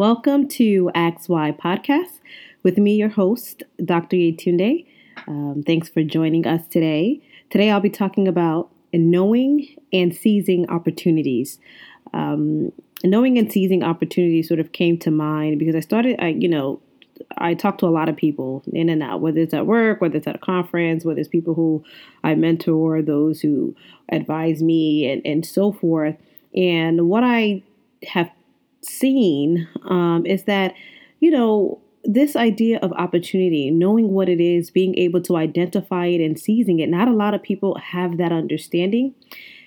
Welcome to Ask Why podcast with me, your host, Dr. Yetunde. Um, thanks for joining us today. Today, I'll be talking about knowing and seizing opportunities. Um, knowing and seizing opportunities sort of came to mind because I started, I, you know, I talk to a lot of people in and out, whether it's at work, whether it's at a conference, whether it's people who I mentor, those who advise me, and, and so forth. And what I have seen um, is that, you know, this idea of opportunity, knowing what it is, being able to identify it and seizing it, not a lot of people have that understanding.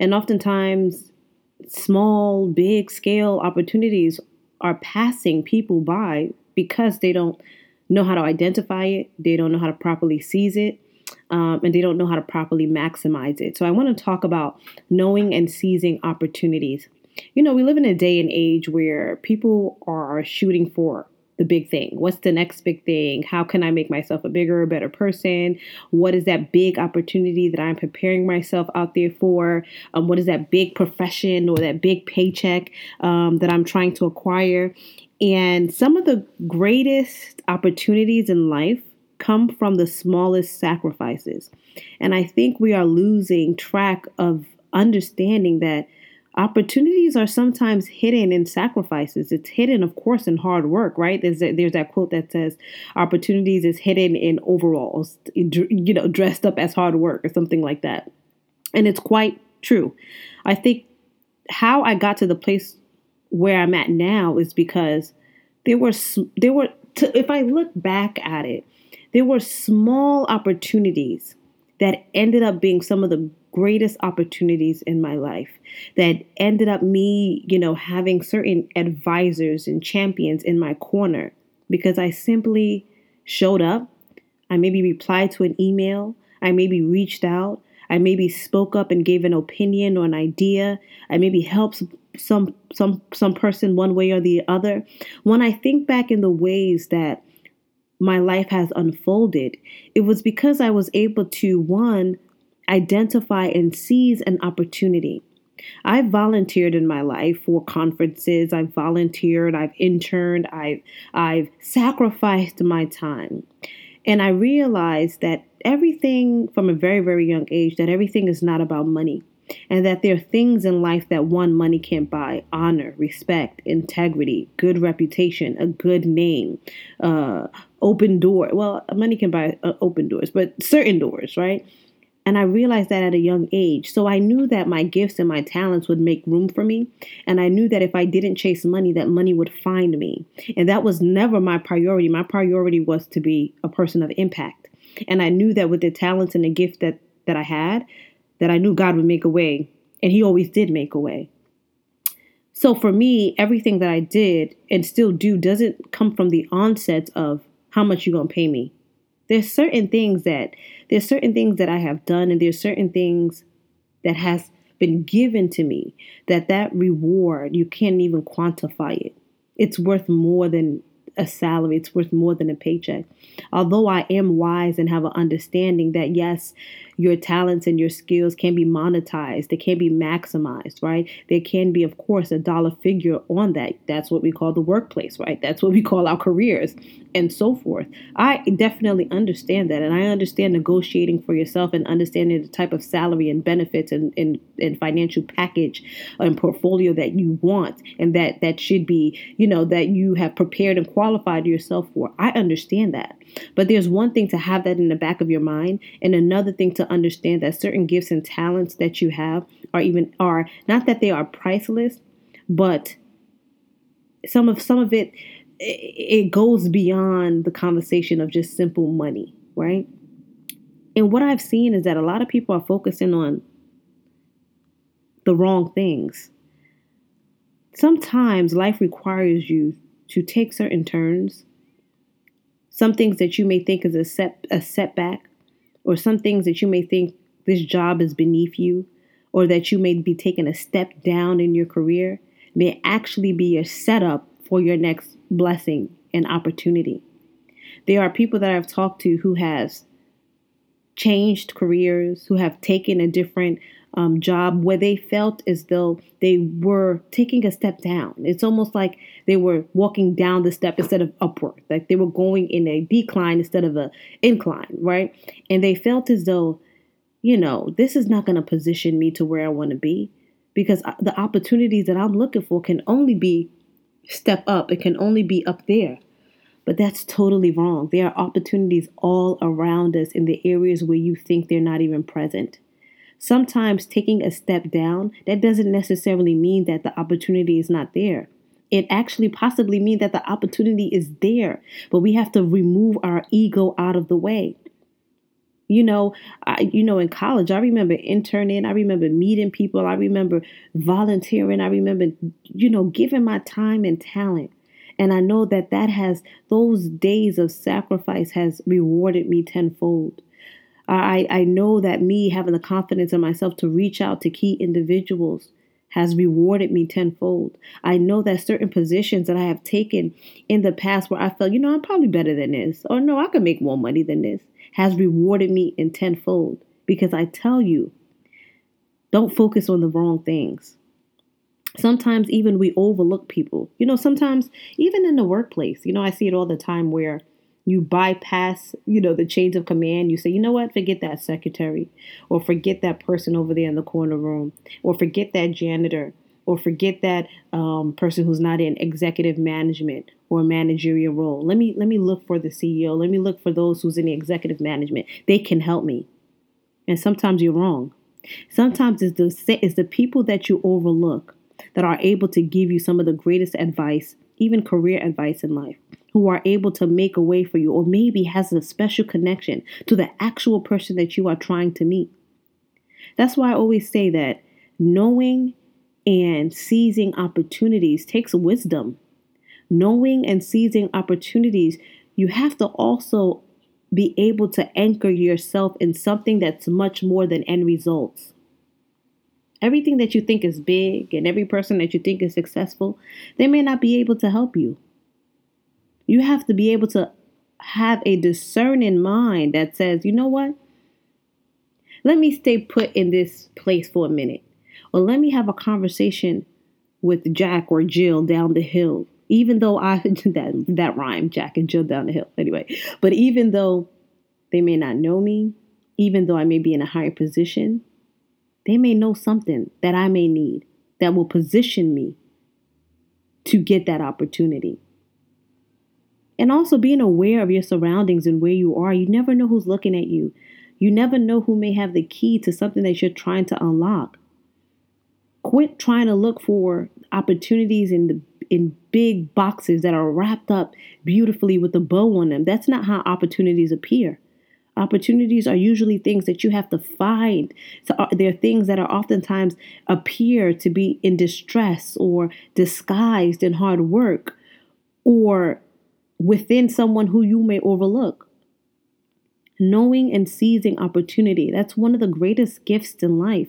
And oftentimes, small, big scale opportunities are passing people by because they don't know how to identify it, they don't know how to properly seize it, um, and they don't know how to properly maximize it. So, I want to talk about knowing and seizing opportunities. You know, we live in a day and age where people are shooting for the big thing? What's the next big thing? How can I make myself a bigger, better person? What is that big opportunity that I'm preparing myself out there for? Um, what is that big profession or that big paycheck um, that I'm trying to acquire? And some of the greatest opportunities in life come from the smallest sacrifices. And I think we are losing track of understanding that opportunities are sometimes hidden in sacrifices. It's hidden, of course, in hard work, right? There's a, there's that quote that says, "Opportunities is hidden in overalls, you know, dressed up as hard work or something like that." And it's quite true. I think how I got to the place where I'm at now is because there were there were if I look back at it, there were small opportunities that ended up being some of the greatest opportunities in my life that ended up me, you know, having certain advisors and champions in my corner because I simply showed up. I maybe replied to an email. I maybe reached out. I maybe spoke up and gave an opinion or an idea. I maybe helped some some some person one way or the other. When I think back in the ways that my life has unfolded, it was because I was able to one identify and seize an opportunity. I've volunteered in my life for conferences. I've volunteered, I've interned, I've I've sacrificed my time. And I realized that everything from a very very young age that everything is not about money and that there are things in life that one money can't buy honor respect integrity good reputation a good name uh, open door well money can buy uh, open doors but certain doors right and I realized that at a young age. So I knew that my gifts and my talents would make room for me. And I knew that if I didn't chase money, that money would find me. And that was never my priority. My priority was to be a person of impact. And I knew that with the talents and the gift that, that I had, that I knew God would make a way. And He always did make a way. So for me, everything that I did and still do doesn't come from the onset of how much you're gonna pay me. There's certain things that there's certain things that I have done and there's certain things that has been given to me that that reward you can't even quantify it. It's worth more than a salary, it's worth more than a paycheck. Although I am wise and have an understanding that yes, your talents and your skills can be monetized, they can be maximized, right? There can be, of course, a dollar figure on that. That's what we call the workplace, right? That's what we call our careers and so forth. I definitely understand that. And I understand negotiating for yourself and understanding the type of salary and benefits and, and, and financial package and portfolio that you want and that that should be, you know, that you have prepared and qualified yourself for. I understand that. But there's one thing to have that in the back of your mind, and another thing to understand that certain gifts and talents that you have are even are not that they are priceless, but some of some of it it goes beyond the conversation of just simple money, right? And what I've seen is that a lot of people are focusing on the wrong things. Sometimes life requires you to take certain turns some things that you may think is a set a setback, or some things that you may think this job is beneath you, or that you may be taking a step down in your career, may actually be your setup for your next blessing and opportunity. There are people that I've talked to who has changed careers, who have taken a different um, job where they felt as though they were taking a step down. It's almost like they were walking down the step instead of upward, like they were going in a decline instead of a incline, right? And they felt as though, you know, this is not going to position me to where I want to be because uh, the opportunities that I'm looking for can only be step up. It can only be up there. But that's totally wrong. There are opportunities all around us in the areas where you think they're not even present. Sometimes taking a step down, that doesn't necessarily mean that the opportunity is not there. It actually possibly means that the opportunity is there, but we have to remove our ego out of the way. You know, I, you know, in college, I remember interning. I remember meeting people. I remember volunteering. I remember, you know, giving my time and talent. And I know that that has, those days of sacrifice has rewarded me tenfold. I, I know that me having the confidence in myself to reach out to key individuals has rewarded me tenfold. I know that certain positions that I have taken in the past where I felt, you know, I'm probably better than this, or no, I can make more money than this, has rewarded me in tenfold. Because I tell you, don't focus on the wrong things. Sometimes even we overlook people. You know, sometimes even in the workplace, you know, I see it all the time where you bypass, you know, the chains of command. You say, you know what, forget that secretary, or forget that person over there in the corner room, or forget that janitor, or forget that um, person who's not in executive management or managerial role. Let me let me look for the CEO. Let me look for those who's in the executive management. They can help me. And sometimes you're wrong. Sometimes it's the it's the people that you overlook that are able to give you some of the greatest advice, even career advice in life who are able to make a way for you, or maybe has a special connection to the actual person that you are trying to meet. That's why I always say that knowing and seizing opportunities takes wisdom. Knowing and seizing opportunities, you have to also be able to anchor yourself in something that's much more than end results. Everything that you think is big and every person that you think is successful, they may not be able to help you. You have to be able to have a discerning mind that says, you know what? Let me stay put in this place for a minute. Or let me have a conversation with Jack or Jill down the hill. Even though I that that rhyme, Jack and Jill down the hill. Anyway, but even though they may not know me, even though I may be in a higher position, they may know something that I may need that will position me to get that opportunity. And also being aware of your surroundings and where you are. You never know who's looking at you. You never know who may have the key to something that you're trying to unlock. Quit trying to look for opportunities in the in big boxes that are wrapped up beautifully with a bow on them. That's not how opportunities appear. Opportunities are usually things that you have to find. So uh, they're things that are oftentimes appear to be in distress or disguised in hard work or within someone who you may overlook. Knowing and seizing opportunity, that's one of the greatest gifts in life.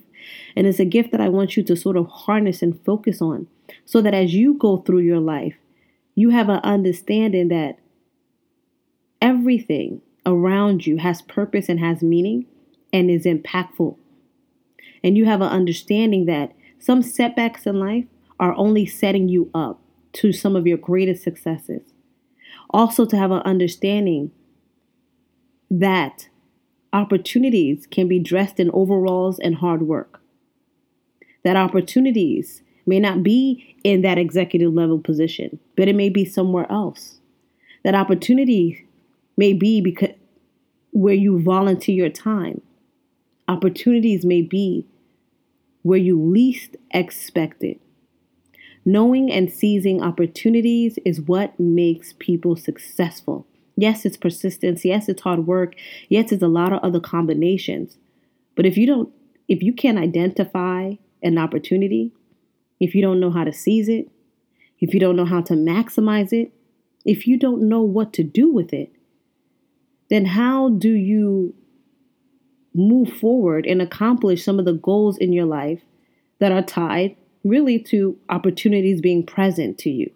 And it's a gift that I want you to sort of harness and focus on so that as you go through your life, you have an understanding that everything around you has purpose and has meaning and is impactful. And you have an understanding that some setbacks in life are only setting you up to some of your greatest successes. Also, to have an understanding that opportunities can be dressed in overalls and hard work. That opportunities may not be in that executive level position, but it may be somewhere else. That opportunity may be because where you volunteer your time. Opportunities may be where you least expect it. Knowing and seizing opportunities is what makes people successful. Yes, it's persistence. Yes, it's hard work. Yes, it's a lot of other combinations. But if you don't, if you can't identify an opportunity, if you don't know how to seize it, if you don't know how to maximize it, if you don't know what to do with it, then how do you move forward and accomplish some of the goals in your life that are tied really to opportunities being present to you.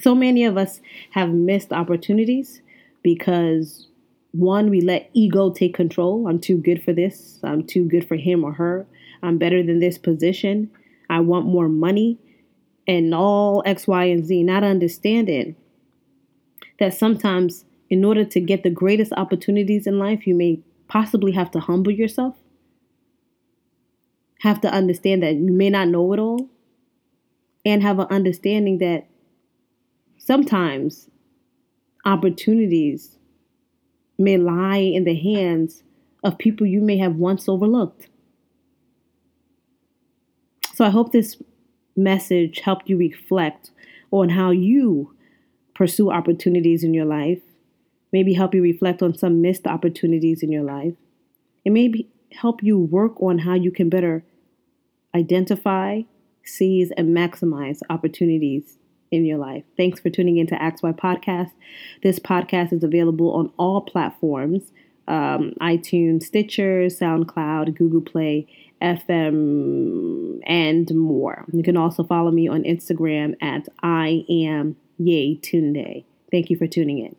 So many of us have missed opportunities because one, we let ego take control. I'm too good for this. I'm too good for him or her. I'm better than this position. I want more money and all X, Y, and Z, not understanding that sometimes in order to get the greatest opportunities in life, you may possibly have to humble yourself, have to understand that you may not know it all, and have an understanding that sometimes opportunities may lie in the hands of people you may have once overlooked. So I hope this message helped you reflect on how you pursue opportunities in your life, maybe help you reflect on some missed opportunities in your life. It may help you work on how you can better identify, seize, and maximize opportunities in your life. Thanks for tuning in to Why Podcast. This podcast is available on all platforms um, iTunes, Stitcher, SoundCloud, Google Play, FM, and more. You can also follow me on Instagram at I am Yetunde. Thank you for tuning in.